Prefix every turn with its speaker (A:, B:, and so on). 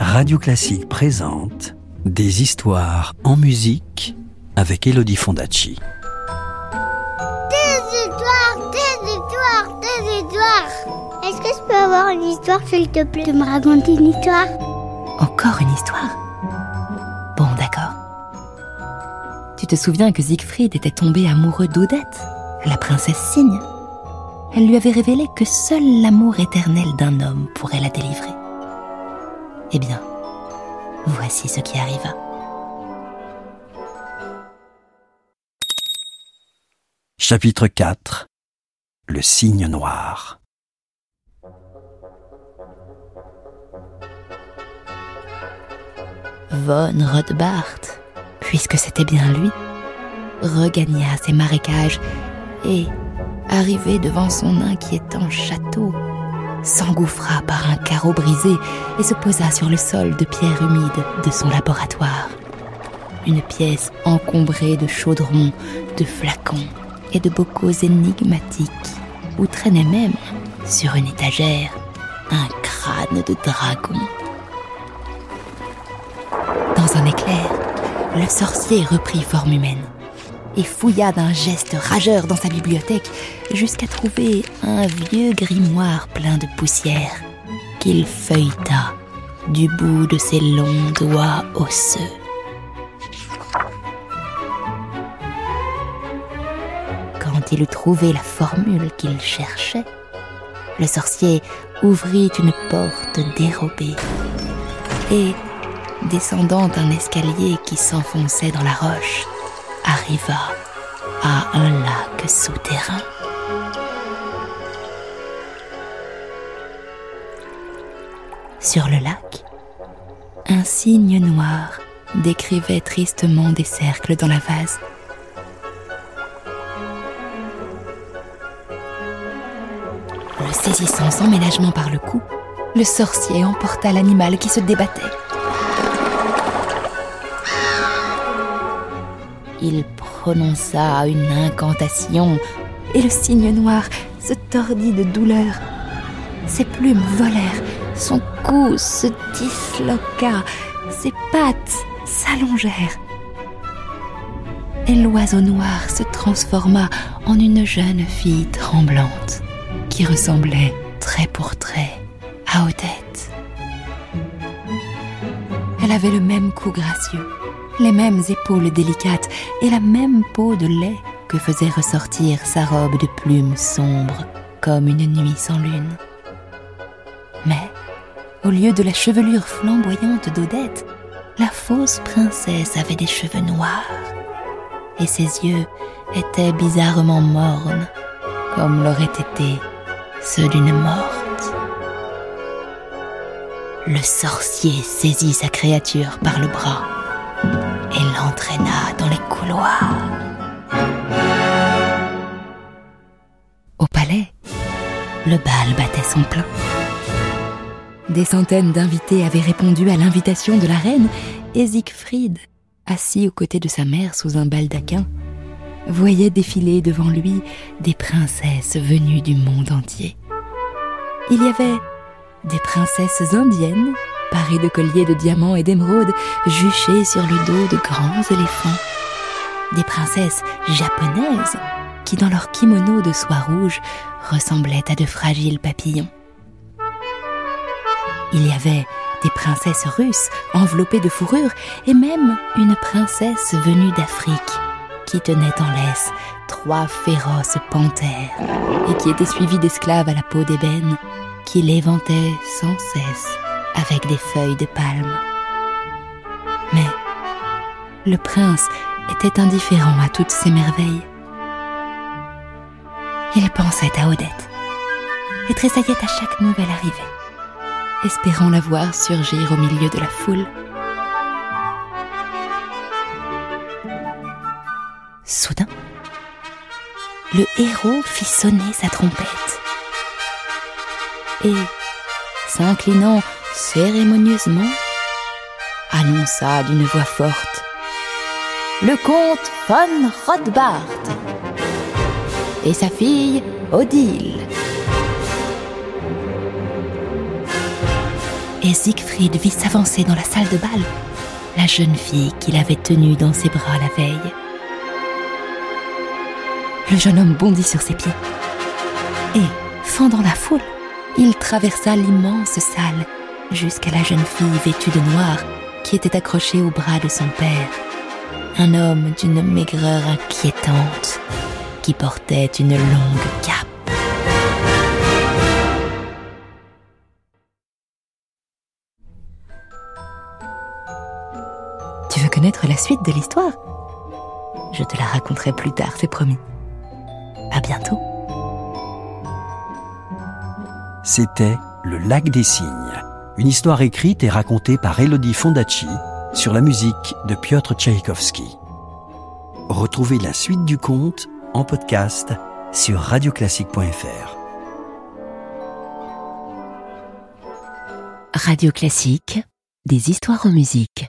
A: Radio Classique présente Des histoires en musique avec Elodie Fondacci.
B: Des histoires, des histoires, des histoires. Est-ce que je peux avoir une histoire, s'il te plaît, de me raconter une histoire?
C: Encore une histoire? Bon, d'accord. Tu te souviens que Siegfried était tombé amoureux d'Odette, la princesse cygne Elle lui avait révélé que seul l'amour éternel d'un homme pourrait la délivrer. Eh bien, voici ce qui arriva.
A: Chapitre 4 Le cygne noir
C: Von Rothbart, puisque c'était bien lui, regagna ses marécages et, arrivé devant son inquiétant château, s'engouffra par un carreau brisé et se posa sur le sol de pierre humide de son laboratoire. Une pièce encombrée de chaudrons, de flacons et de bocaux énigmatiques, où traînait même, sur une étagère, un crâne de dragon. Dans un éclair, le sorcier reprit forme humaine et fouilla d'un geste rageur dans sa bibliothèque jusqu'à trouver un vieux grimoire plein de poussière qu'il feuilleta du bout de ses longs doigts osseux. Quand il eut trouvé la formule qu'il cherchait, le sorcier ouvrit une porte dérobée et, descendant un escalier qui s'enfonçait dans la roche, arriva à un lac souterrain. Sur le lac, un cygne noir décrivait tristement des cercles dans la vase. Le saisissant sans ménagement par le cou, le sorcier emporta l'animal qui se débattait. Il prononça une incantation et le cygne noir se tordit de douleur. Ses plumes volèrent, son cou se disloqua, ses pattes s'allongèrent. Et l'oiseau noir se transforma en une jeune fille tremblante qui ressemblait trait pour trait à Odette. Elle avait le même cou gracieux, les mêmes épaules délicates et la même peau de lait que faisait ressortir sa robe de plumes sombres comme une nuit sans lune. Mais, au lieu de la chevelure flamboyante d'Odette, la fausse princesse avait des cheveux noirs et ses yeux étaient bizarrement mornes comme l'auraient été ceux d'une morte. Le sorcier saisit sa créature par le bras dans les couloirs. Au palais, le bal battait son plein. Des centaines d'invités avaient répondu à l'invitation de la reine et Siegfried, assis aux côtés de sa mère sous un baldaquin, voyait défiler devant lui des princesses venues du monde entier. Il y avait des princesses indiennes parées de colliers de diamants et d'émeraudes juchées sur le dos de grands éléphants. Des princesses japonaises qui, dans leur kimono de soie rouge, ressemblaient à de fragiles papillons. Il y avait des princesses russes enveloppées de fourrure et même une princesse venue d'Afrique qui tenait en laisse trois féroces panthères et qui était suivie d'esclaves à la peau d'ébène qui l'éventaient sans cesse avec des feuilles de palme. Mais le prince était indifférent à toutes ces merveilles. Il pensait à Odette et tressaillait à chaque nouvelle arrivée, espérant la voir surgir au milieu de la foule. Soudain, le héros fit sonner sa trompette et, s'inclinant cérémonieusement, annonça d'une voix forte Le comte von Rothbart et sa fille Odile. et Siegfried vit s'avancer dans la salle de bal la jeune fille qu'il avait tenue dans ses bras la veille. Le jeune homme bondit sur ses pieds et, fendant la foule, il traversa l'immense salle jusqu'à la jeune fille vêtue de noir qui était accrochée au bras de son père, un homme d'une maigreur inquiétante qui portait une longue cape. Tu veux connaître la suite de l'histoire? Je te la raconterai plus tard, c'est promis. À bientôt.
A: C'était Le lac des cygnes, une histoire écrite et racontée par Elodie Fondacci sur la musique de Piotr Tchaïkovski. Retrouvez la suite du conte en podcast sur radioclassique.fr.
C: Radio Classique, des histoires en musique.